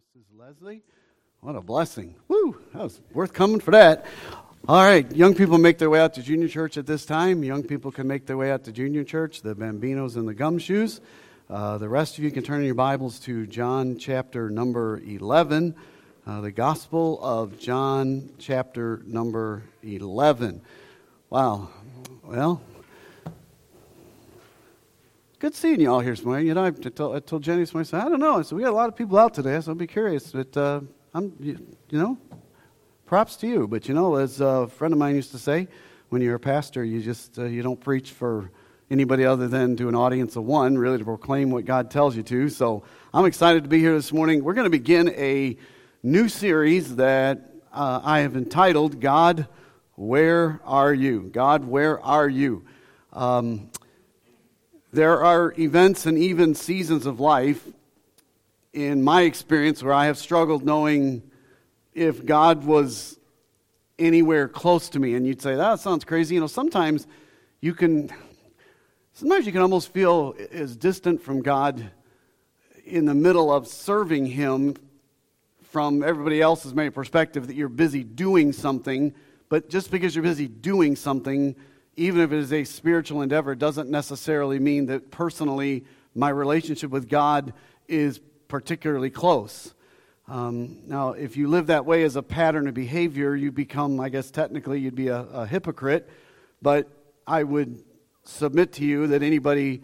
Mrs. Leslie. What a blessing. Woo! That was worth coming for that. All right, young people make their way out to junior church at this time. Young people can make their way out to junior church, the bambinos and the gumshoes. Uh, the rest of you can turn your Bibles to John chapter number 11. Uh, the Gospel of John chapter number 11. Wow. Well, good seeing you all here this morning. You know, I told, told Jenny this morning, I said, I don't know. I said, we got a lot of people out today, so I'll be curious. But, uh, I'm, you, you, know, props to you. But, you know, as a friend of mine used to say, when you're a pastor, you just, uh, you don't preach for anybody other than to an audience of one, really to proclaim what God tells you to. So I'm excited to be here this morning. We're going to begin a new series that uh, I have entitled, God, Where Are You? God, Where Are You? Um, there are events and even seasons of life, in my experience, where I have struggled knowing if God was anywhere close to me. And you'd say, that sounds crazy. You know, sometimes you can, sometimes you can almost feel as distant from God in the middle of serving Him from everybody else's maybe perspective that you're busy doing something. But just because you're busy doing something even if it is a spiritual endeavor, doesn't necessarily mean that personally my relationship with God is particularly close. Um, now, if you live that way as a pattern of behavior, you become, I guess technically, you'd be a, a hypocrite. But I would submit to you that anybody,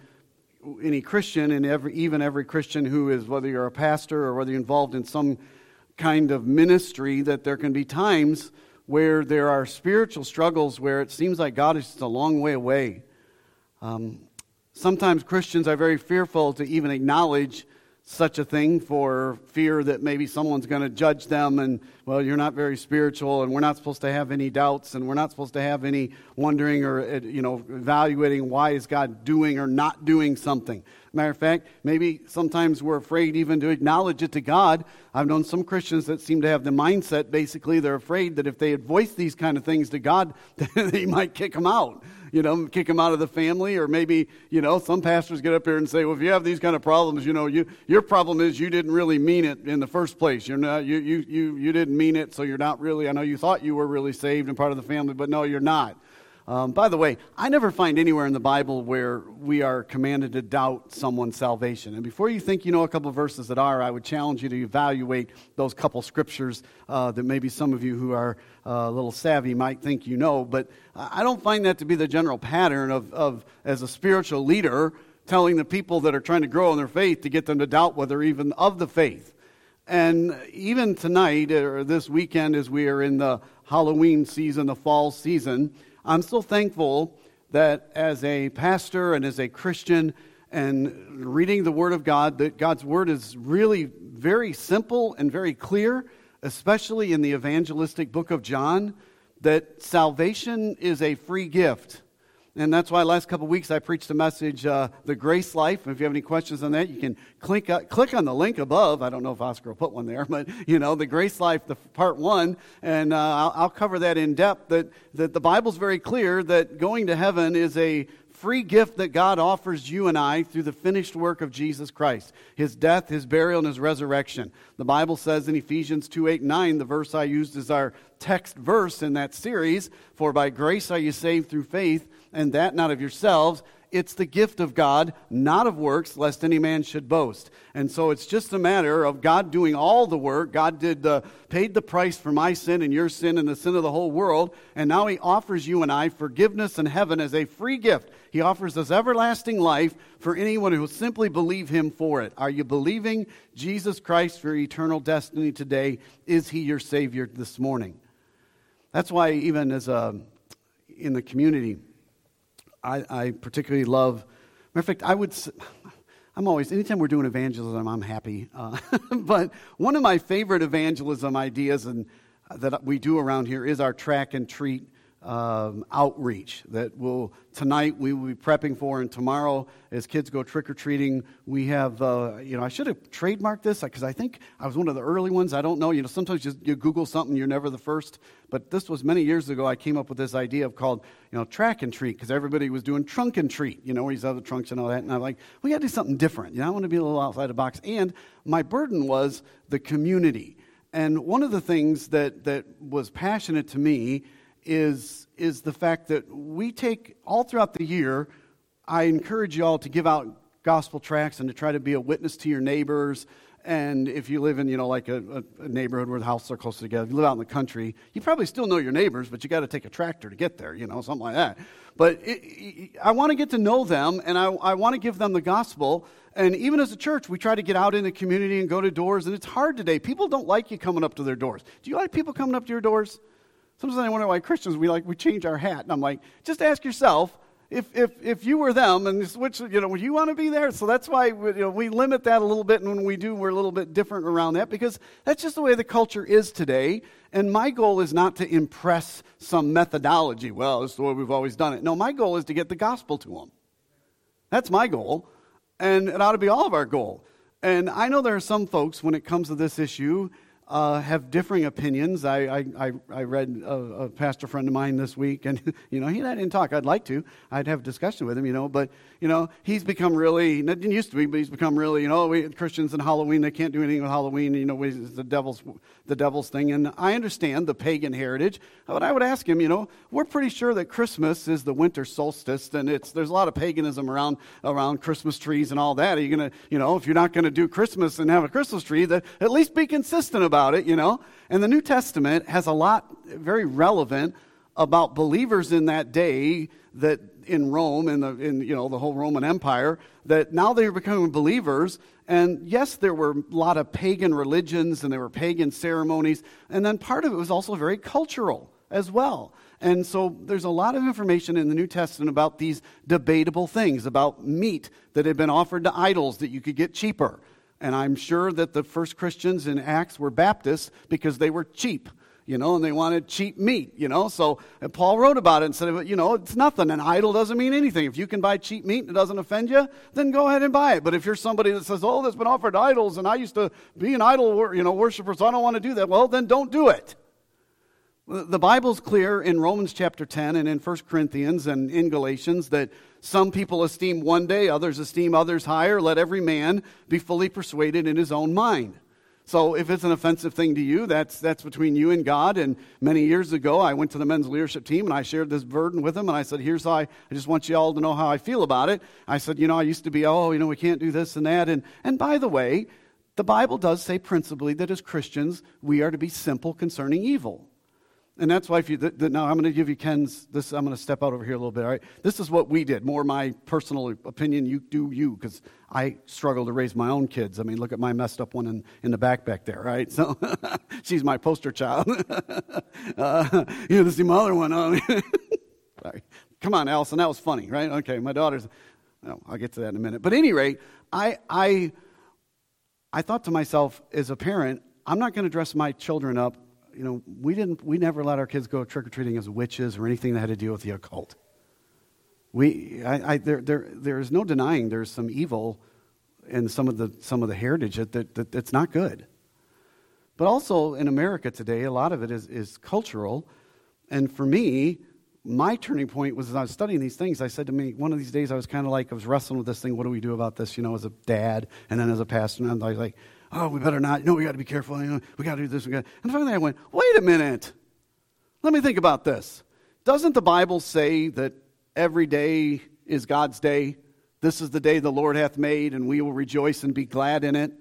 any Christian, and every, even every Christian who is, whether you're a pastor or whether you're involved in some kind of ministry, that there can be times where there are spiritual struggles where it seems like God is just a long way away. Um, sometimes Christians are very fearful to even acknowledge such a thing for fear that maybe someone's going to judge them and, well, you're not very spiritual and we're not supposed to have any doubts and we're not supposed to have any wondering or, uh, you know, evaluating why is God doing or not doing something. Matter of fact, maybe sometimes we're afraid even to acknowledge it to God. I've known some Christians that seem to have the mindset basically they're afraid that if they had voiced these kind of things to God, he might kick them out you know, kick them out of the family, or maybe, you know, some pastors get up here and say, well, if you have these kind of problems, you know, you, your problem is you didn't really mean it in the first place. You're not, you, you, you, you didn't mean it, so you're not really, I know you thought you were really saved and part of the family, but no, you're not. Um, by the way, I never find anywhere in the Bible where we are commanded to doubt someone's salvation. And before you think you know a couple verses that are, I would challenge you to evaluate those couple scriptures uh, that maybe some of you who are uh, a little savvy might think you know. But I don't find that to be the general pattern of, of as a spiritual leader, telling the people that are trying to grow in their faith to get them to doubt whether even of the faith. And even tonight or this weekend, as we are in the Halloween season, the fall season, I'm so thankful that as a pastor and as a Christian and reading the Word of God, that God's Word is really very simple and very clear, especially in the evangelistic book of John, that salvation is a free gift. And that's why last couple weeks I preached a message, uh, The Grace Life. If you have any questions on that, you can click, uh, click on the link above. I don't know if Oscar will put one there, but, you know, The Grace Life, the part one, and uh, I'll, I'll, cover that in depth, that, that the Bible's very clear that going to heaven is a free gift that God offers you and I through the finished work of Jesus Christ his death, his burial, and his resurrection. The Bible says in Ephesians 2 8 9, the verse I used as our text verse in that series, For by grace are you saved through faith, and that not of yourselves. It's the gift of God, not of works, lest any man should boast. And so it's just a matter of God doing all the work. God did the, paid the price for my sin and your sin and the sin of the whole world. And now He offers you and I forgiveness in heaven as a free gift. He offers us everlasting life for anyone who will simply believe Him for it. Are you believing Jesus Christ for eternal destiny today? Is He your Savior this morning? That's why, even as a, in the community, I, I particularly love. Matter of fact, I would. I'm always, anytime we're doing evangelism, I'm happy. Uh, but one of my favorite evangelism ideas and, uh, that we do around here is our tract and treat um, outreach that will tonight we will be prepping for, and tomorrow as kids go trick or treating, we have uh, you know I should have trademarked this because I think I was one of the early ones. I don't know. You know sometimes you, you Google something, you're never the first. But this was many years ago. I came up with this idea of called you know tract and treat because everybody was doing trunk and treat. You know where you saw the trunks and all that, and I'm like, we got to do something different. You know I want to be a little outside the box. And my burden was the community. And one of the things that, that was passionate to me is, is the fact that we take all throughout the year, I encourage you all to give out gospel tracts and to try to be a witness to your neighbors. And if you live in, you know, like a, a, neighborhood where the houses are close together, if you live out in the country, you probably still know your neighbors, but you got to take a tractor to get there, you know, something like that. But it, it, I want to get to know them, and I, I want to give them the gospel. And even as a church, we try to get out in the community and go to doors, and it's hard today. People don't like you coming up to their doors. Do you like people coming up to your doors? Sometimes I wonder why Christians, we like, we change our hat. And I'm like, just ask yourself, if, if, if you were them and which, you know, would you want to be there? So that's why we, you know, we limit that a little bit. And when we do, we're a little bit different around that because that's just the way the culture is today. And my goal is not to impress some methodology. Well, is the way we've always done it. No, my goal is to get the gospel to them. That's my goal. And it ought to be all of our goal. And I know there are some folks, when it comes to this issue, uh, have differing opinions. I, I, I read a, a, pastor friend of mine this week, and you know he and I didn't talk. I'd like to. I'd have a discussion with him, you know. But you know he's become really. It didn't used to be, but he's become really. You know, we, Christians and Halloween they can't do anything with Halloween. You know, it's the devil's the devil's thing. And I understand the pagan heritage, but I would ask him. You know, we're pretty sure that Christmas is the winter solstice, and it's there's a lot of paganism around around Christmas trees and all that. Are you gonna, you know, if you're not going to do Christmas and have a Christmas tree, that at least be consistent about about it, you know. And the New Testament has a lot very relevant about believers in that day that in Rome, in the in you know the whole Roman Empire, that now they are becoming believers. And yes, there were a lot of pagan religions and there were pagan ceremonies, and then part of it was also very cultural as well. And so there's a lot of information in the New Testament about these debatable things, about meat that had been offered to idols that you could get cheaper and I'm sure that the first Christians in Acts were Baptists because they were cheap, you know, and they wanted cheap meat, you know. So Paul wrote about it and said, you know, it's nothing. An idol doesn't mean anything. If you can buy cheap meat and it doesn't offend you, then go ahead and buy it. But if you're somebody that says, oh, that's been offered idols and I used to be an idol, you know, worshiper, so I don't want to do that, well, then don't do it. The Bible's clear in Romans chapter 10 and in 1 Corinthians and in Galatians that some people esteem one day, others esteem others higher. Let every man be fully persuaded in his own mind. So if it's an offensive thing to you, that's, that's between you and God. And many years ago, I went to the men's leadership team and I shared this burden with them. And I said, here's how I, I just want you all to know how I feel about it. I said, you know, I used to be, oh, you know, we can't do this and that. And, and by the way, the Bible does say principally that as Christians, we are to be simple concerning evil. And that's why if you, now I'm going to give you Ken's, this, I'm going to step out over here a little bit, all right? This is what we did, more my personal opinion, you do you, because I struggle to raise my own kids. I mean, look at my messed up one in, in the back back there, right? So she's my poster child. uh, you know, this is my other one. Oh, sorry. Come on, Allison, that was funny, right? Okay, my daughter's, oh, I'll get to that in a minute. But at any rate, I, I, I thought to myself, as a parent, I'm not going to dress my children up you know, we didn't, we never let our kids go trick or treating as witches or anything that had to do with the occult. We, I, I, there, there, there is no denying there's some evil in some of the, some of the heritage that, that, that that's not good. But also in America today, a lot of it is, is cultural. And for me, my turning point was as I was studying these things, I said to me, one of these days I was kind of like, I was wrestling with this thing, what do we do about this, you know, as a dad and then as a pastor. And I was like, oh, we better not. You know, we got to be careful. You know, we got to do this. We got. And finally, I went, wait a minute. Let me think about this. Doesn't the Bible say that every day is God's day? This is the day the Lord hath made, and we will rejoice and be glad in it.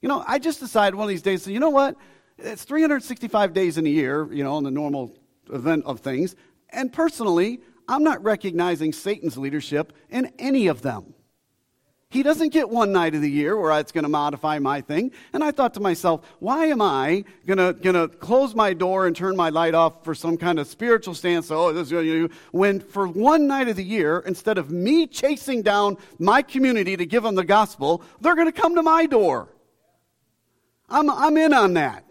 You know, I just decided one of these days, so you know what? It's 365 days in a year, you know, in the normal event of things. And personally, I'm not recognizing Satan's leadership in any of them. He doesn't get one night of the year where it's going to modify my thing. And I thought to myself, why am I going to, close my door and turn my light off for some kind of spiritual stance? Oh, this is, when for one night of the year, instead of me chasing down my community to give them the gospel, they're going to come to my door. I'm, I'm in on that.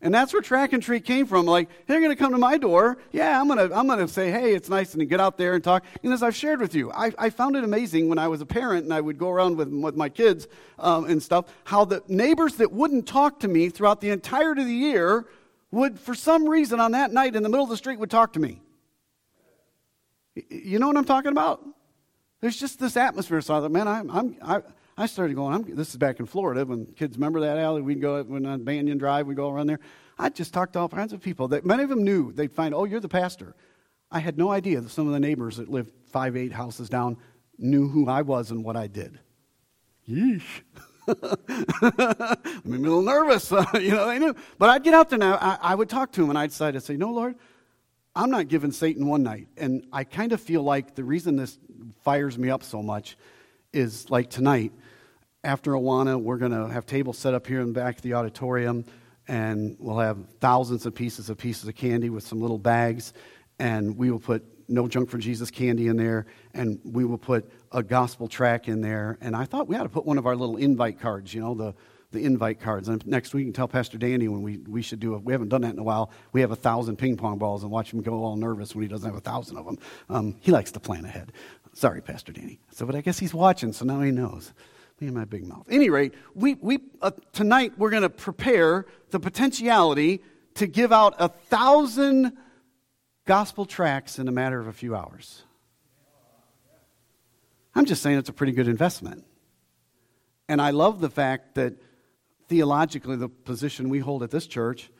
And that's where tract and treat came from. Like, they're going to come to my door. Yeah, I'm going to I'm gonna say, hey, it's nice and get out there and talk. And as I've shared with you, I, I found it amazing when I was a parent and I would go around with, with my kids um, and stuff, how the neighbors that wouldn't talk to me throughout the entirety of the year would, for some reason, on that night in the middle of the street, would talk to me. You know what I'm talking about? There's just this atmosphere. So I thought, man, I'm, I'm, I, I started going, I'm, this is back in Florida when kids remember that alley. We'd go when on Banyan Drive, we'd go around there. I just talked to all kinds of people that many of them knew. They'd find, oh, you're the pastor. I had no idea that some of the neighbors that lived five, eight houses down knew who I was and what I did. Yeesh. I'm a little nervous. you know, they knew. But I'd get out there now. I, I would talk to them and I'd decide to say, no, Lord, I'm not giving Satan one night. And I kind of feel like the reason this fires me up so much is like tonight after Awana, we're going to have tables set up here in the back of the auditorium, and we'll have thousands of pieces of pieces of candy with some little bags, and we will put no junk for Jesus candy in there, and we will put a gospel tract in there. And I thought we ought to put one of our little invite cards, you know, the, the invite cards. And next week, you can tell Pastor Danny when we, we should do it. We haven't done that in a while. We have a thousand ping pong balls and watch him go all nervous when he doesn't have a thousand of them. Um, he likes to plan ahead. Sorry, Pastor Danny. So, but I guess he's watching, so now he knows. Me and my big mouth. At any rate, we, we, uh, tonight we're going to prepare the potentiality to give out a thousand gospel tracts in a matter of a few hours. I'm just saying it's a pretty good investment. And I love the fact that theologically, the position we hold at this church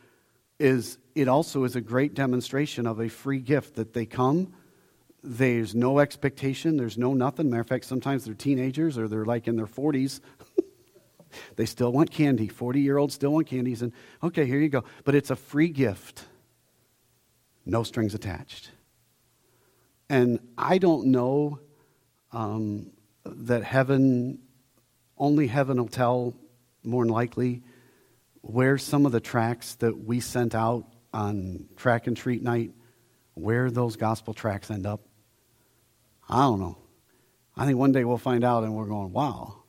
is it also is a great demonstration of a free gift that they come there's no expectation. There's no nothing. Matter of fact, sometimes they're teenagers or they're like in their 40s. they still want candy. 40 year olds still want candies. And okay, here you go. But it's a free gift, no strings attached. And I don't know um, that heaven, only heaven will tell more than likely where some of the tracts that we sent out on tract and treat night, where those gospel tracks end up. I don't know. I think one day we'll find out and we're going, wow.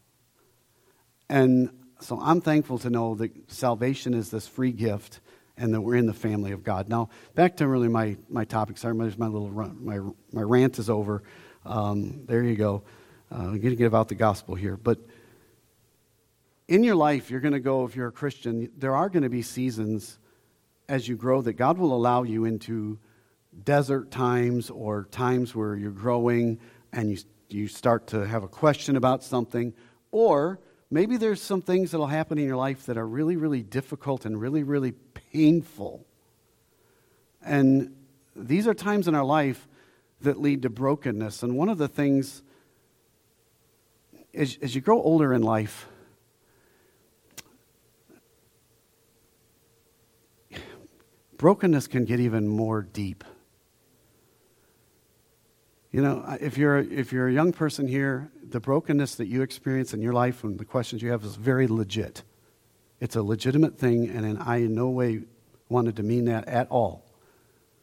And so I'm thankful to know that salvation is this free gift and that we're in the family of God. Now, back to really my, my topic. Sorry, my, little run, my, my rant is over. Um, there you go. Uh, I'm going to give out the gospel here. But in your life, you're going to go, if you're a Christian, there are going to be seasons as you grow that God will allow you into desert times or times where you're growing and you, you start to have a question about something, or maybe there's some things that'll happen in your life that are really, really difficult and really, really painful. And these are times in our life that lead to brokenness. And one of the things, as, as you grow older in life, brokenness can get even more deep. You know, if you're, if you're a young person here, the brokenness that you experience in your life and the questions you have is very legit. It's a legitimate thing, and I in no way wanted to mean that at all.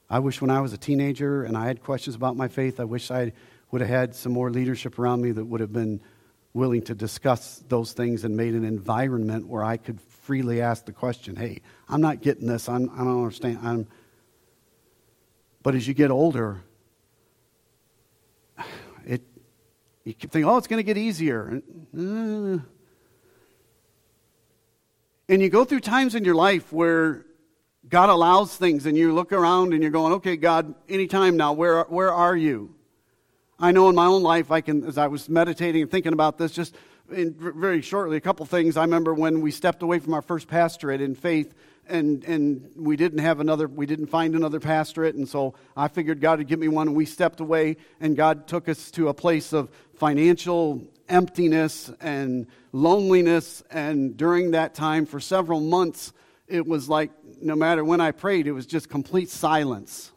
I wish when I was a teenager and I had questions about my faith, I wish I would have had some more leadership around me that would have been willing to discuss those things and made an environment where I could freely ask the question, hey, I'm not getting this. I'm, I don't understand. I'm... But as you get older, you keep thinking, oh, it's going to get easier. And, uh, and you go through times in your life where God allows things and you look around and you're going, okay, God, anytime now, where, where are you? I know in my own life, I can, as I was meditating and thinking about this, just in, very shortly, a couple things. I remember when we stepped away from our first pastorate in faith and and we didn't have another we didn't find another pastorate and so i figured god would give me one and we stepped away and god took us to a place of financial emptiness and loneliness and during that time for several months it was like no matter when i prayed it was just complete silence.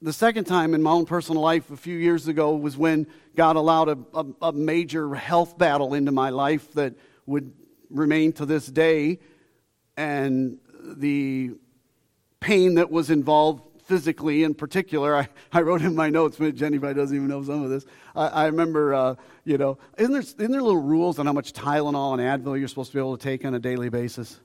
The second time in my own personal life a few years ago was when god allowed a, a, a major health battle into my life that would remain to this day and the pain that was involved physically in particular. I, I wrote in my notes, but Jenny probably doesn't even know some of this. I, I remember, uh, you know, isn't there, isn't there little rules on how much Tylenol and Advil you're supposed to be able to take on a daily basis?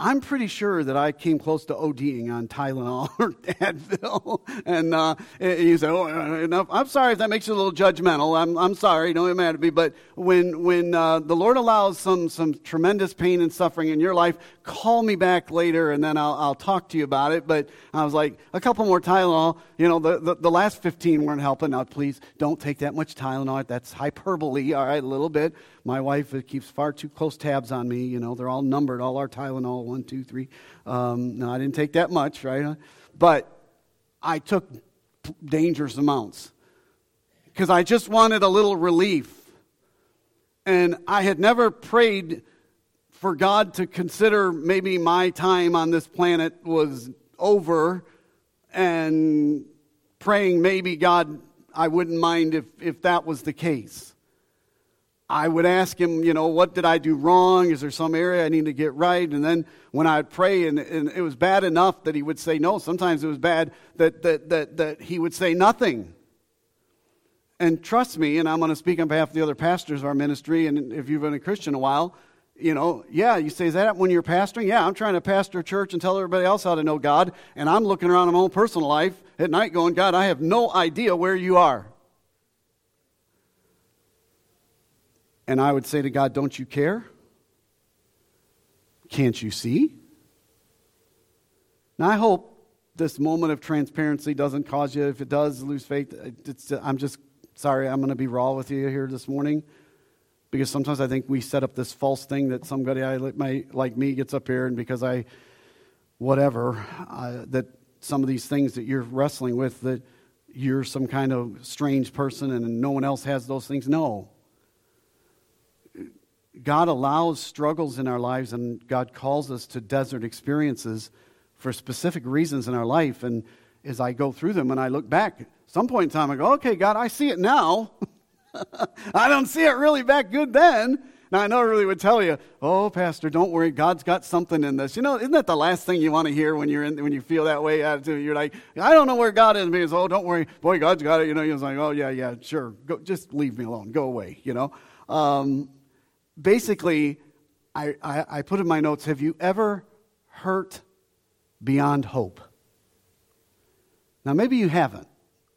I'm pretty sure that I came close to ODing on Tylenol or Advil. And uh, you say, oh, enough. I'm sorry if that makes you a little judgmental. I'm, I'm sorry. Don't get mad at me. But when, when uh, the Lord allows some, some tremendous pain and suffering in your life, call me back later and then I'll, I'll talk to you about it. But I was like, a couple more Tylenol. You know, the, the, the last 15 weren't helping. Now, please don't take that much Tylenol. That's hyperbole, all right, a little bit. My wife keeps far too close tabs on me. You know, they're all numbered, all our Tylenol, one, two, three. Um, no, I didn't take that much, right? But I took dangerous amounts because I just wanted a little relief. And I had never prayed for God to consider maybe my time on this planet was over and praying maybe God, I wouldn't mind if, if that was the case. I would ask him, you know, what did I do wrong? Is there some area I need to get right? And then when I'd pray, and, and it was bad enough that he would say no. Sometimes it was bad that, that, that, that he would say nothing. And trust me, and I'm going to speak on behalf of the other pastors of our ministry, and if you've been a Christian a while, you know, yeah, you say, that when you're pastoring? Yeah, I'm trying to pastor a church and tell everybody else how to know God, and I'm looking around in my own personal life at night going, God, I have no idea where you are. And I would say to God, Don't you care? Can't you see? Now, I hope this moment of transparency doesn't cause you, if it does, lose faith. I'm just sorry, I'm going to be raw with you here this morning because sometimes I think we set up this false thing that somebody I, like me gets up here and because I, whatever, uh, that some of these things that you're wrestling with, that you're some kind of strange person and no one else has those things. No. God allows struggles in our lives and God calls us to desert experiences for specific reasons in our life. And as I go through them and I look back, some point in time I go, okay, God, I see it now. I don't see it really back good then. Now, I know I really would tell you, oh, Pastor, don't worry, God's got something in this. You know, isn't that the last thing you want to hear when, you're in, when you feel that way attitude? You're like, I don't know where God is. Because, oh, don't worry, boy, God's got it. You know, you're like, oh, yeah, yeah, sure. Go, just leave me alone. Go away, you know. Um, basically, I, I, I put in my notes have you ever hurt beyond hope? Now, maybe you haven't.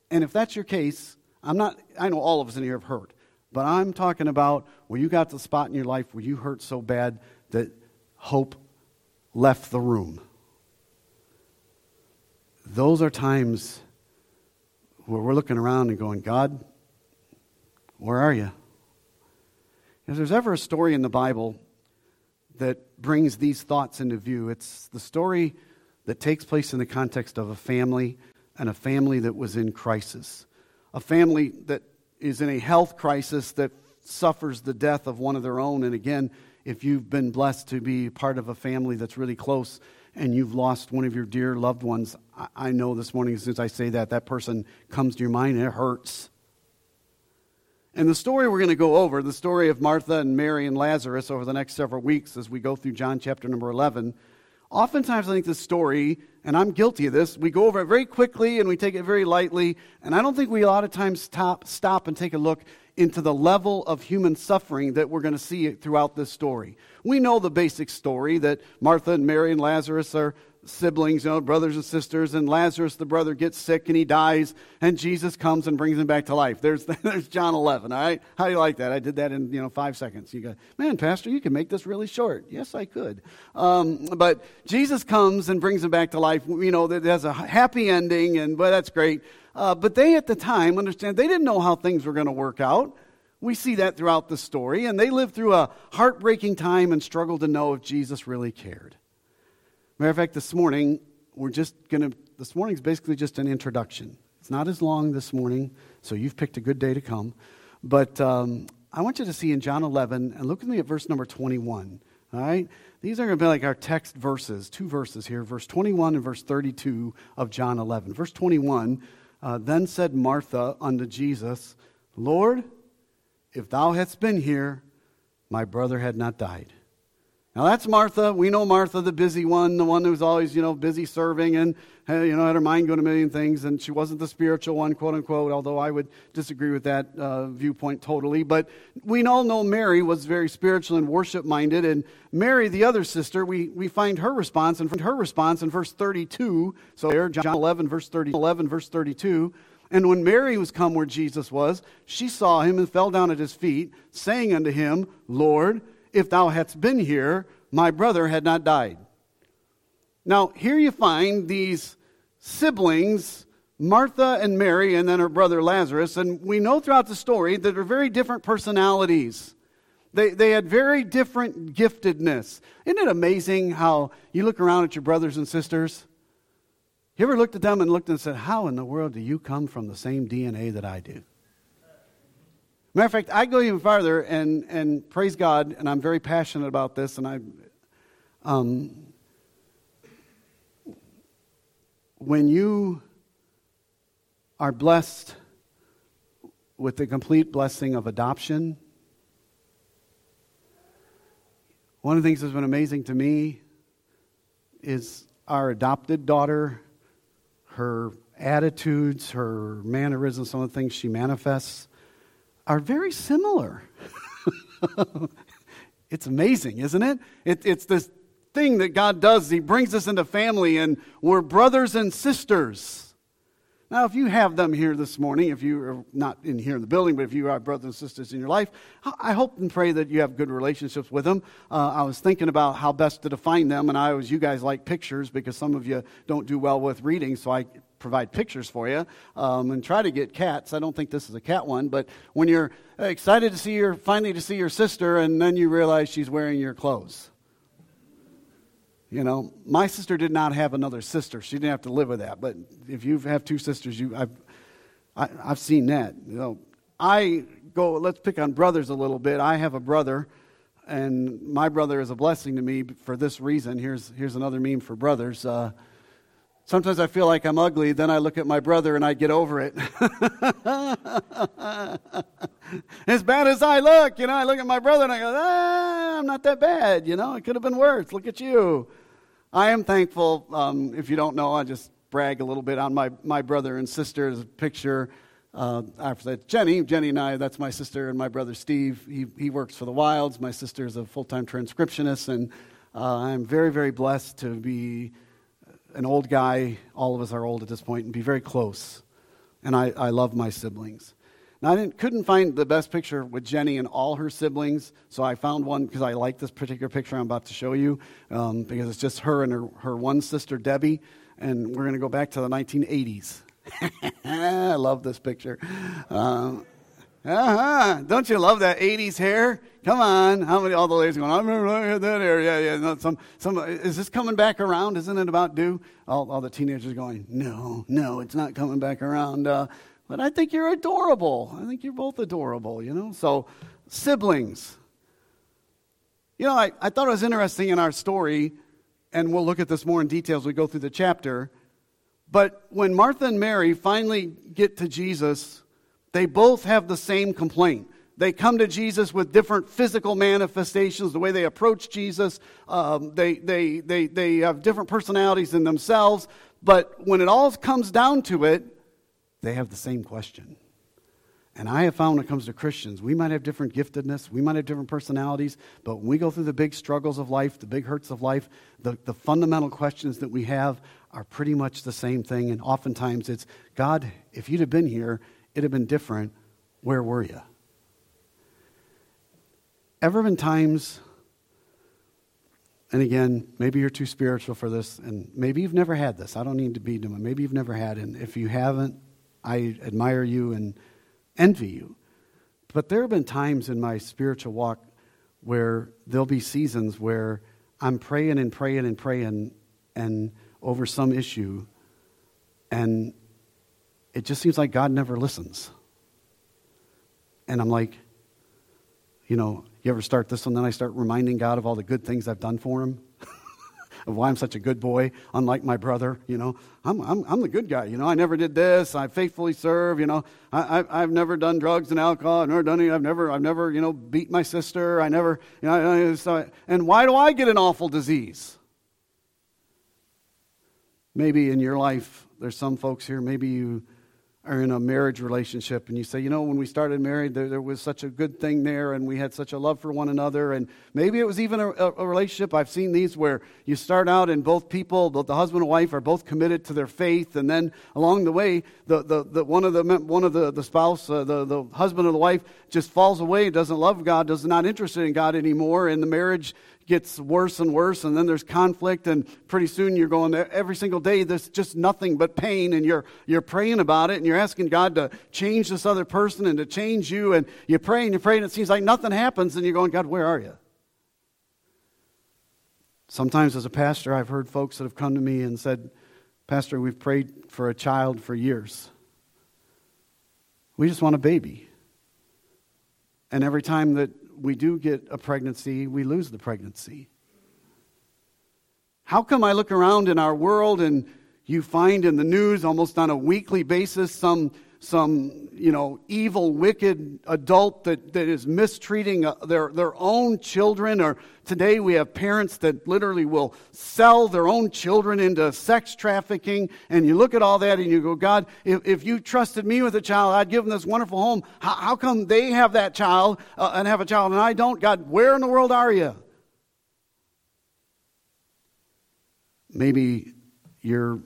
And if that's your case, I'm not, I know all of us in here have hurt. But I'm talking about where you got the spot in your life where you hurt so bad that hope left the room. Those are times where we're looking around and going, God, where are you? If there's ever a story in the Bible that brings these thoughts into view, it's the story that takes place in the context of a family and a family that was in crisis. A family that is in a health crisis that suffers the death of one of their own. And again, if you've been blessed to be part of a family that's really close and you've lost one of your dear loved ones, I know this morning, as soon as I say that, that person comes to your mind and it hurts. And the story we're going to go over, the story of Martha and Mary and Lazarus over the next several weeks as we go through John chapter number 11, oftentimes I think this story, and I'm guilty of this, we go over it very quickly and we take it very lightly, and I don't think we a lot of times stop, stop and take a look into the level of human suffering that we're going to see throughout this story. We know the basic story that Martha and Mary and Lazarus are siblings, you know, brothers and sisters, and Lazarus, the brother, gets sick and he dies, and Jesus comes and brings him back to life. There's, there's John 11, all right? How do you like that? I did that in, you know, five seconds. You go, man, Pastor, you can make this really short. Yes, I could. Um, but Jesus comes and brings him back to life. You know, that has a happy ending, and, well, that's great. Uh, but they, at the time, understand, they didn't know how things were going to work out. We see that throughout the story, and they lived through a heartbreaking time and struggled to know if Jesus really cared. Matter of fact, this morning, we're just going to, this morning's basically just an introduction. It's not as long this morning, so you've picked a good day to come. But um, I want you to see in John 11, and look with me at verse number 21. All right? These are going to be like our text verses, two verses here, verse 21 and verse 32 of John 11. Verse 21 uh, Then said Martha unto Jesus, Lord, if thou hadst been here, my brother had not died. Now that's Martha. We know Martha, the busy one, the one who's always, you know, busy serving and, you know, had her mind going a million things. And she wasn't the spiritual one, quote unquote, although I would disagree with that uh, viewpoint totally. But we all know Mary was very spiritual and worship minded. And Mary, the other sister, we, we find her response and her response in verse 32. So there, John 11, verse 30, 11, verse 32. And when Mary was come where Jesus was, she saw him and fell down at his feet, saying unto him, Lord, if thou hadst been here, my brother had not died. Now, here you find these siblings, Martha and Mary, and then her brother Lazarus. And we know throughout the story that they're very different personalities. They, they had very different giftedness. Isn't it amazing how you look around at your brothers and sisters? You ever looked at them and looked and said, How in the world do you come from the same DNA that I do? Matter of fact, I go even farther and, and praise God, and I'm very passionate about this, and I, um, when you are blessed with the complete blessing of adoption, one of the things that's been amazing to me is our adopted daughter her attitudes, her mannerisms, some of the things she manifests are very similar. it's amazing, isn't it? it? It's this thing that God does. He brings us into family, and we're brothers and sisters. Now, if you have them here this morning, if you are not in here in the building, but if you have brothers and sisters in your life, I hope and pray that you have good relationships with them. Uh, I was thinking about how best to define them, and I always, you guys like pictures because some of you don't do well with reading, so I provide pictures for you um, and try to get cats. I don't think this is a cat one, but when you're excited to see your, finally to see your sister, and then you realize she's wearing your clothes. You know, my sister did not have another sister. She didn't have to live with that. But if you have two sisters, you, I've, I, have i have seen that. You know, I go, let's pick on brothers a little bit. I have a brother, and my brother is a blessing to me for this reason. Here's, here's another meme for brothers. Uh, sometimes I feel like I'm ugly, then I look at my brother and I get over it. as bad as I look, you know, I look at my brother and I go, ah, I'm not that bad, you know, it could have been worse. Look at you. I am thankful. Um, if you don't know, I just brag a little bit on my, my brother and sister's picture. Uh, after that, Jenny, Jenny and I, that's my sister, and my brother Steve. He, he works for the Wilds. My sister is a full time transcriptionist, and uh, I'm very, very blessed to be an old guy. All of us are old at this point, and be very close. And I, I love my siblings. Now, I couldn't find the best picture with Jenny and all her siblings, so I found one because I like this particular picture I'm about to show you um, because it's just her and her, her one sister, Debbie, and we're going to go back to the 1980s. I love this picture. Um, uh-huh. Don't you love that 80s hair? Come on. How many, all the ladies going, I remember I had that hair. Yeah, yeah. No, some, some, is this coming back around? Isn't it about due? All, all the teenagers going, no, no, it's not coming back around. Uh, but I think you're adorable. I think you're both adorable, you know? So, siblings. You know, I, I thought it was interesting in our story, and we'll look at this more in detail as we go through the chapter. But when Martha and Mary finally get to Jesus, they both have the same complaint. They come to Jesus with different physical manifestations, the way they approach Jesus. Um, they, they, they, they have different personalities in themselves. But when it all comes down to it, they have the same question. And I have found when it comes to Christians, we might have different giftedness, we might have different personalities, but when we go through the big struggles of life, the big hurts of life, the, the fundamental questions that we have are pretty much the same thing. And oftentimes it's God, if you'd have been here, it'd have been different. Where were you? Ever been times, and again, maybe you're too spiritual for this, and maybe you've never had this. I don't need to be doing Maybe you've never had, and if you haven't, I admire you and envy you. But there have been times in my spiritual walk where there'll be seasons where I'm praying and praying and praying and over some issue, and it just seems like God never listens. And I'm like, you know, you ever start this one, then I start reminding God of all the good things I've done for him? of why I'm such a good boy, unlike my brother. You know, I'm, I'm, I'm the good guy. You know, I never did this. I faithfully serve. You know, I, I, have never done drugs and alcohol. I've never done any. I've never, I've never, you know, beat my sister. I never, you know, so, and why do I get an awful disease? Maybe in your life, there's some folks here, maybe you are in a marriage relationship and you say, you know, when we started married, there, there, was such a good thing there and we had such a love for one another. And maybe it was even a, a, relationship. I've seen these where you start out and both people, both the husband and wife, are both committed to their faith. And then along the way, the, the, the one of the, one of the, the spouse, uh, the, the husband or the wife, just falls away, doesn't love God, does not interested in God anymore. And the marriage gets worse and worse, and then there's conflict, and pretty soon you're going every single day, there's just nothing but pain, and you're, you're praying about it, and you're asking God to change this other person and to change you, and you pray and you pray, and it seems like nothing happens, and you're going, God, where are you? Sometimes, as a pastor, I've heard folks that have come to me and said, Pastor, we've prayed for a child for years. We just want a baby. And every time that we do get a pregnancy, we lose the pregnancy. How come I look around in our world and you find in the news almost on a weekly basis some some you know evil wicked adult that, that is mistreating uh, their, their own children or today we have parents that literally will sell their own children into sex trafficking and you look at all that and you go god if, if you trusted me with a child i'd give them this wonderful home. How, how come they have that child uh, and have a child and i don't? God where in the world are you? Maybe you're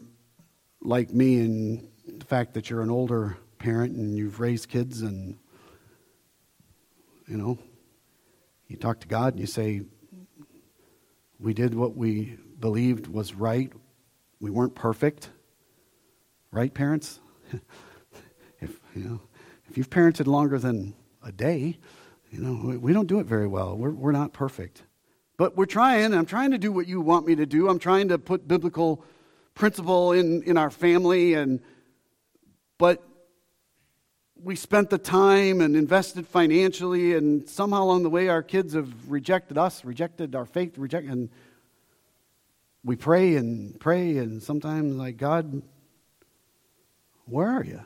like me in the fact that you're an older parent and you've raised kids and you know you talk to god and you say we did what we believed was right. We weren't perfect. Right parents? If you know if you've parented longer than a day you know we don't do it very well. We're, we're not perfect. But we're trying. I'm trying to do what you want me to do. I'm trying to put biblical principle in in our family and but we spent the time and invested financially, and somehow along the way, our kids have rejected us, rejected our faith, rejected. and we pray and pray, and sometimes like God, where are you?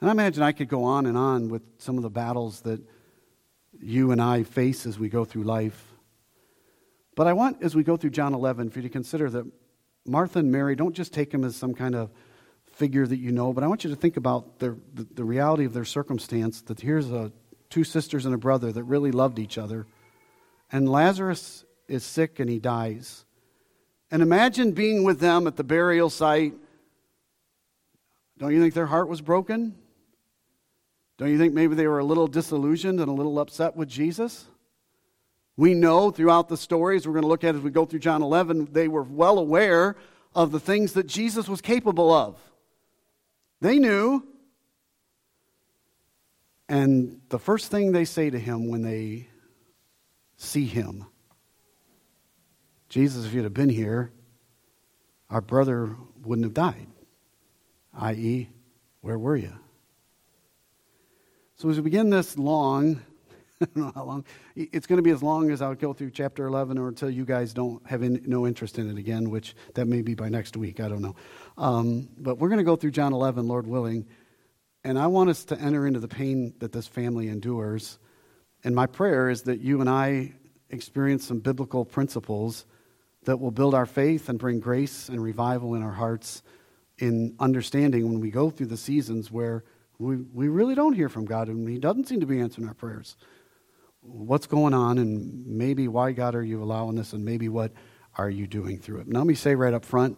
And I imagine I could go on and on with some of the battles that you and I face as we go through life. But I want, as we go through John 11, for you to consider that Martha and Mary don't just take him as some kind of figure that you know, but I want you to think about the, the, reality of their circumstance that here's a, two sisters and a brother that really loved each other, and Lazarus is sick and he dies. And imagine being with them at the burial site. Don't you think their heart was broken? Don't you think maybe they were a little disillusioned and a little upset with Jesus? We know throughout the stories we're going to look at as we go through John 11, they were well aware of the things that Jesus was capable of. They knew. And the first thing they say to him when they see him Jesus, if you'd have been here, our brother wouldn't have died. I.e., where were you? So as we begin this long, I don't know how long, it's going to be as long as I'll go through chapter 11 or until you guys don't have in, no interest in it again, which that may be by next week. I don't know. Um, but we're going to go through John 11, Lord willing. And I want us to enter into the pain that this family endures. And my prayer is that you and I experience some biblical principles that will build our faith and bring grace and revival in our hearts in understanding when we go through the seasons where we, we really don't hear from God and He doesn't seem to be answering our prayers. What's going on, and maybe why, God, are you allowing this, and maybe what are you doing through it? Now, let me say right up front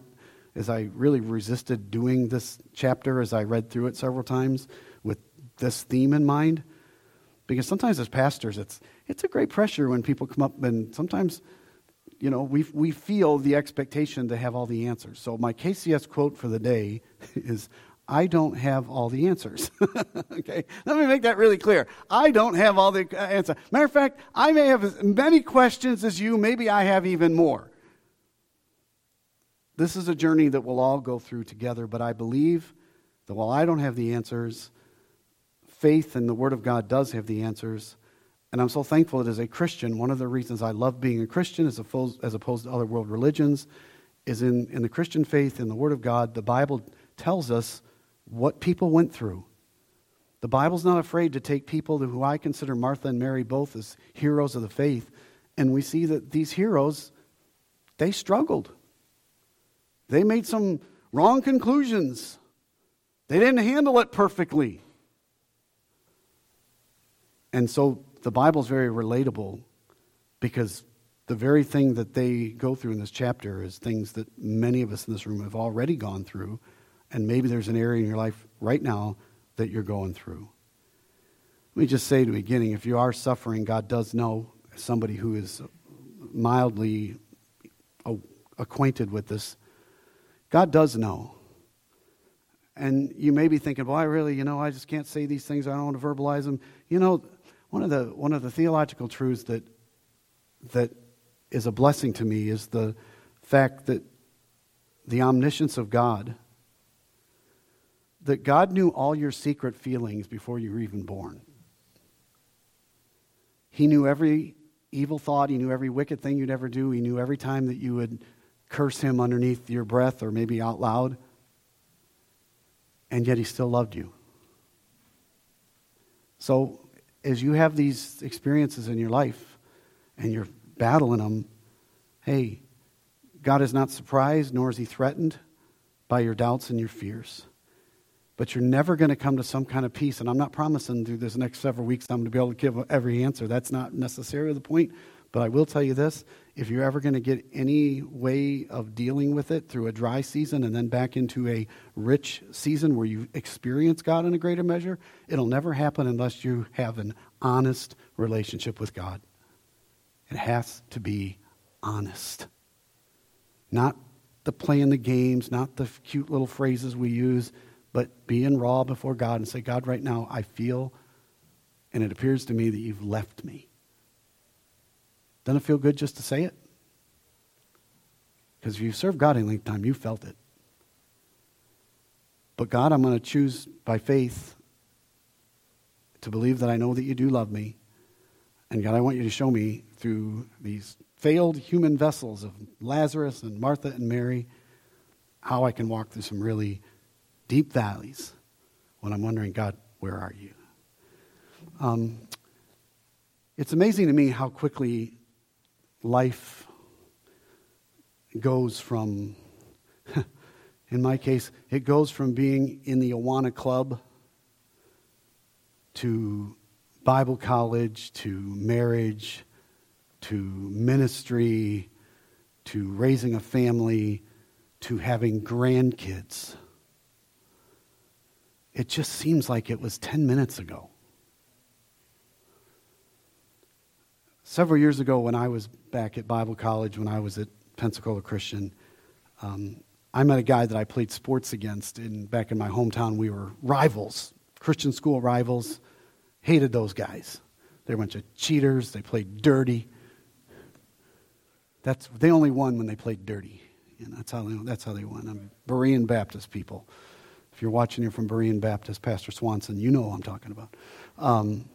as I really resisted doing this chapter as I read through it several times with this theme in mind. Because sometimes as pastors, it's, it's a great pressure when people come up and sometimes, you know, we, we feel the expectation to have all the answers. So my KCS quote for the day is, I don't have all the answers. okay, let me make that really clear. I don't have all the uh, answers. Matter of fact, I may have as many questions as you. Maybe I have even more. This is a journey that we'll all go through together, but I believe that while I don't have the answers, faith and the Word of God does have the answers. And I'm so thankful that as a Christian, one of the reasons I love being a Christian as opposed, as opposed to other world religions is in, in the Christian faith, in the Word of God, the Bible tells us what people went through. The Bible's not afraid to take people who I consider Martha and Mary both as heroes of the faith, and we see that these heroes, they struggled. They made some wrong conclusions. They didn't handle it perfectly. And so the Bible's very relatable because the very thing that they go through in this chapter is things that many of us in this room have already gone through. And maybe there's an area in your life right now that you're going through. Let me just say at the beginning if you are suffering, God does know somebody who is mildly acquainted with this. God does know. And you may be thinking, well, I really, you know, I just can't say these things. I don't want to verbalize them. You know, one of the, one of the theological truths that, that is a blessing to me is the fact that the omniscience of God, that God knew all your secret feelings before you were even born. He knew every evil thought, He knew every wicked thing you'd ever do, He knew every time that you would curse Him underneath your breath or maybe out loud, and yet He still loved you. So as you have these experiences in your life and you're battling them, hey, God is not surprised nor is he threatened by your doubts and your fears. But you're never going to come to some kind of peace. And I'm not promising through this next several weeks I'm going to be able to give every answer. That's not necessarily the point. But I will tell you this if you're ever going to get any way of dealing with it through a dry season and then back into a rich season where you experience God in a greater measure, it'll never happen unless you have an honest relationship with God. It has to be honest. Not the playing the games, not the cute little phrases we use, but being raw before God and say, God, right now I feel and it appears to me that you've left me. Doesn't it feel good just to say it? Because if you serve God any length of time, you felt it. But God, I'm going to choose by faith to believe that I know that you do love me. And God, I want you to show me through these failed human vessels of Lazarus and Martha and Mary how I can walk through some really deep valleys when I'm wondering, God, where are you? Um, it's amazing to me how quickly life goes from, in my case, it goes from being in the Awana Club to Bible college to marriage to ministry to raising a family to having grandkids. It just seems like it was 10 minutes ago. Several years ago, when I was back at Bible college, when I was at Pensacola Christian, um, I met a guy that I played sports against. In, back in my hometown, we were rivals, Christian school rivals. Hated those guys. They're a bunch of cheaters. They played dirty. That's, they only won when they played dirty. And that's how they, that's how they won. I'm Berean Baptist people. If you're watching here from Berean Baptist, Pastor Swanson, you know who I'm talking about. Um,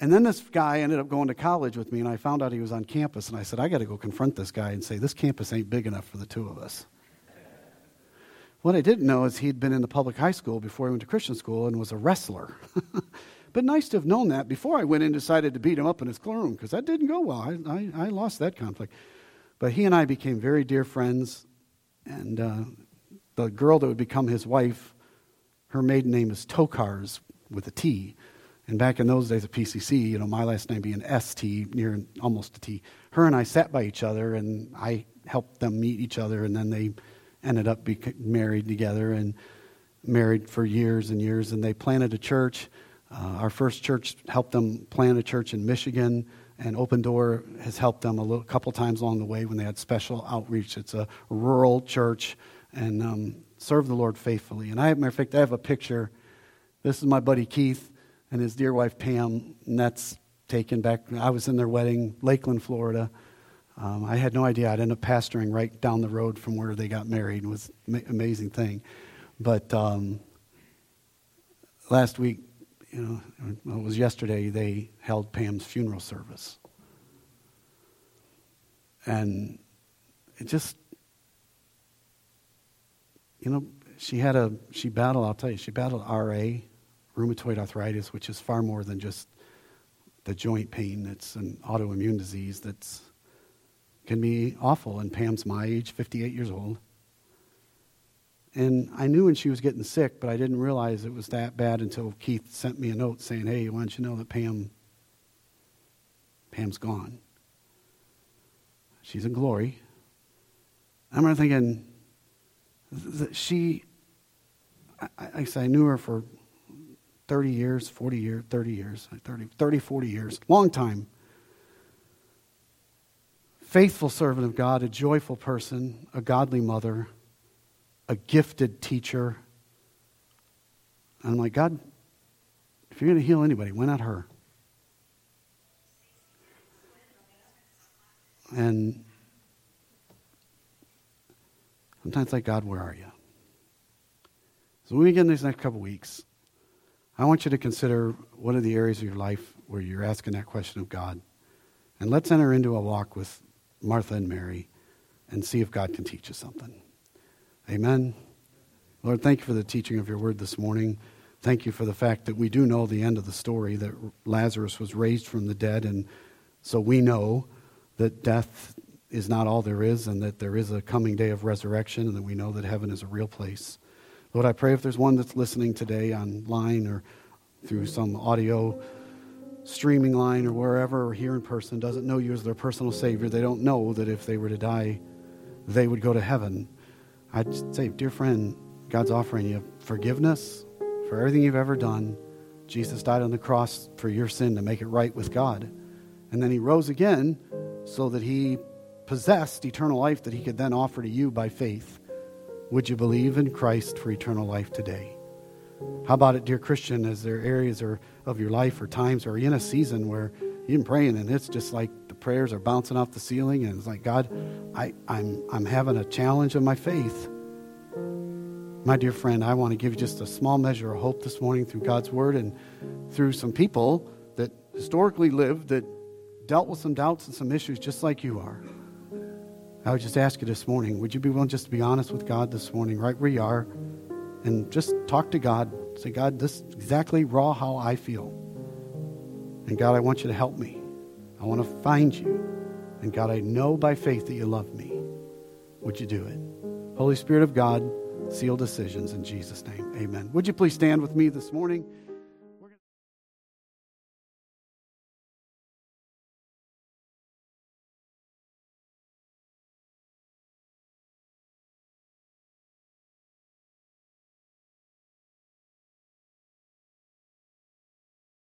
and then this guy ended up going to college with me, and I found out he was on campus, and I said, I got to go confront this guy and say, this campus ain't big enough for the two of us. What I didn't know is he'd been in the public high school before he went to Christian school and was a wrestler. but nice to have known that before I went and decided to beat him up in his room, because that didn't go well. I, I, I, lost that conflict. But he and I became very dear friends, and uh, the girl that would become his wife, her maiden name is Tokars with a T. And back in those days of PCC, you know, my last name being ST, near almost a T, her and I sat by each other and I helped them meet each other and then they ended up being married together and married for years and years and they planted a church. Uh, our first church helped them plant a church in Michigan and Open Door has helped them a little, couple times along the way when they had special outreach. It's a rural church and um, serve the Lord faithfully. And I matter of fact, I have a picture. This is my buddy Keith and his dear wife Pam, and that's taken back. I was in their wedding, Lakeland, Florida. Um, I had no idea I'd end up pastoring right down the road from where they got married. It was an amazing thing. But um, last week, you know, well, it was yesterday they held Pam's funeral service. And it just, you know, she had a, she battled, I'll tell you, she battled RA, rheumatoid arthritis, which is far more than just the joint pain. It's an autoimmune disease that's can be awful. And Pam's my age, 58 years old. And I knew when she was getting sick, but I didn't realize it was that bad until Keith sent me a note saying, "Hey, why don't you know that Pam Pam's gone? She's in glory." I remember thinking that she I, I, I knew her for 30 years, 40 years, 30 years, 30, 30, 40 years, long time. Faithful servant of God, a joyful person, a godly mother, a gifted teacher. And I'm like, God, if you're going to heal anybody, why not her? And sometimes like, God, where are you? So we get in these next couple weeks, I want you to consider what are the areas of your life where you're asking that question of God. And let's enter into a walk with Martha and Mary and see if God can teach us something. Amen. Lord, thank you for the teaching of your word this morning. Thank you for the fact that we do know the end of the story that Lazarus was raised from the dead. And so we know that death is not all there is and that there is a coming day of resurrection and that we know that heaven is a real place. Lord, I pray if there's one that's listening today online or through some audio streaming line or wherever or here in person doesn't know you as their personal Savior, they don't know that if they were to die, they would go to heaven. I'd say, dear friend, God's offering you forgiveness for everything you've ever done. Jesus died on the cross for your sin to make it right with God. And then he rose again so that he possessed eternal life that he could then offer to you by faith. Would you believe in Christ for eternal life today? How about it, dear Christian, as there are areas or, of your life or times or in a season where you've been praying and it's just like the prayers are bouncing off the ceiling and it's like, God, I, I'm, I'm having a challenge of my faith. My dear friend, I want to give you just a small measure of hope this morning through God's word and through some people that historically lived that dealt with some doubts and some issues just like you are. I would just ask you this morning would you be willing just to be honest with God this morning, right where you are, and just talk to God? Say, God, this is exactly raw how I feel. And God, I want you to help me. I want to find you. And God, I know by faith that you love me. Would you do it? Holy Spirit of God, seal decisions in Jesus' name. Amen. Would you please stand with me this morning?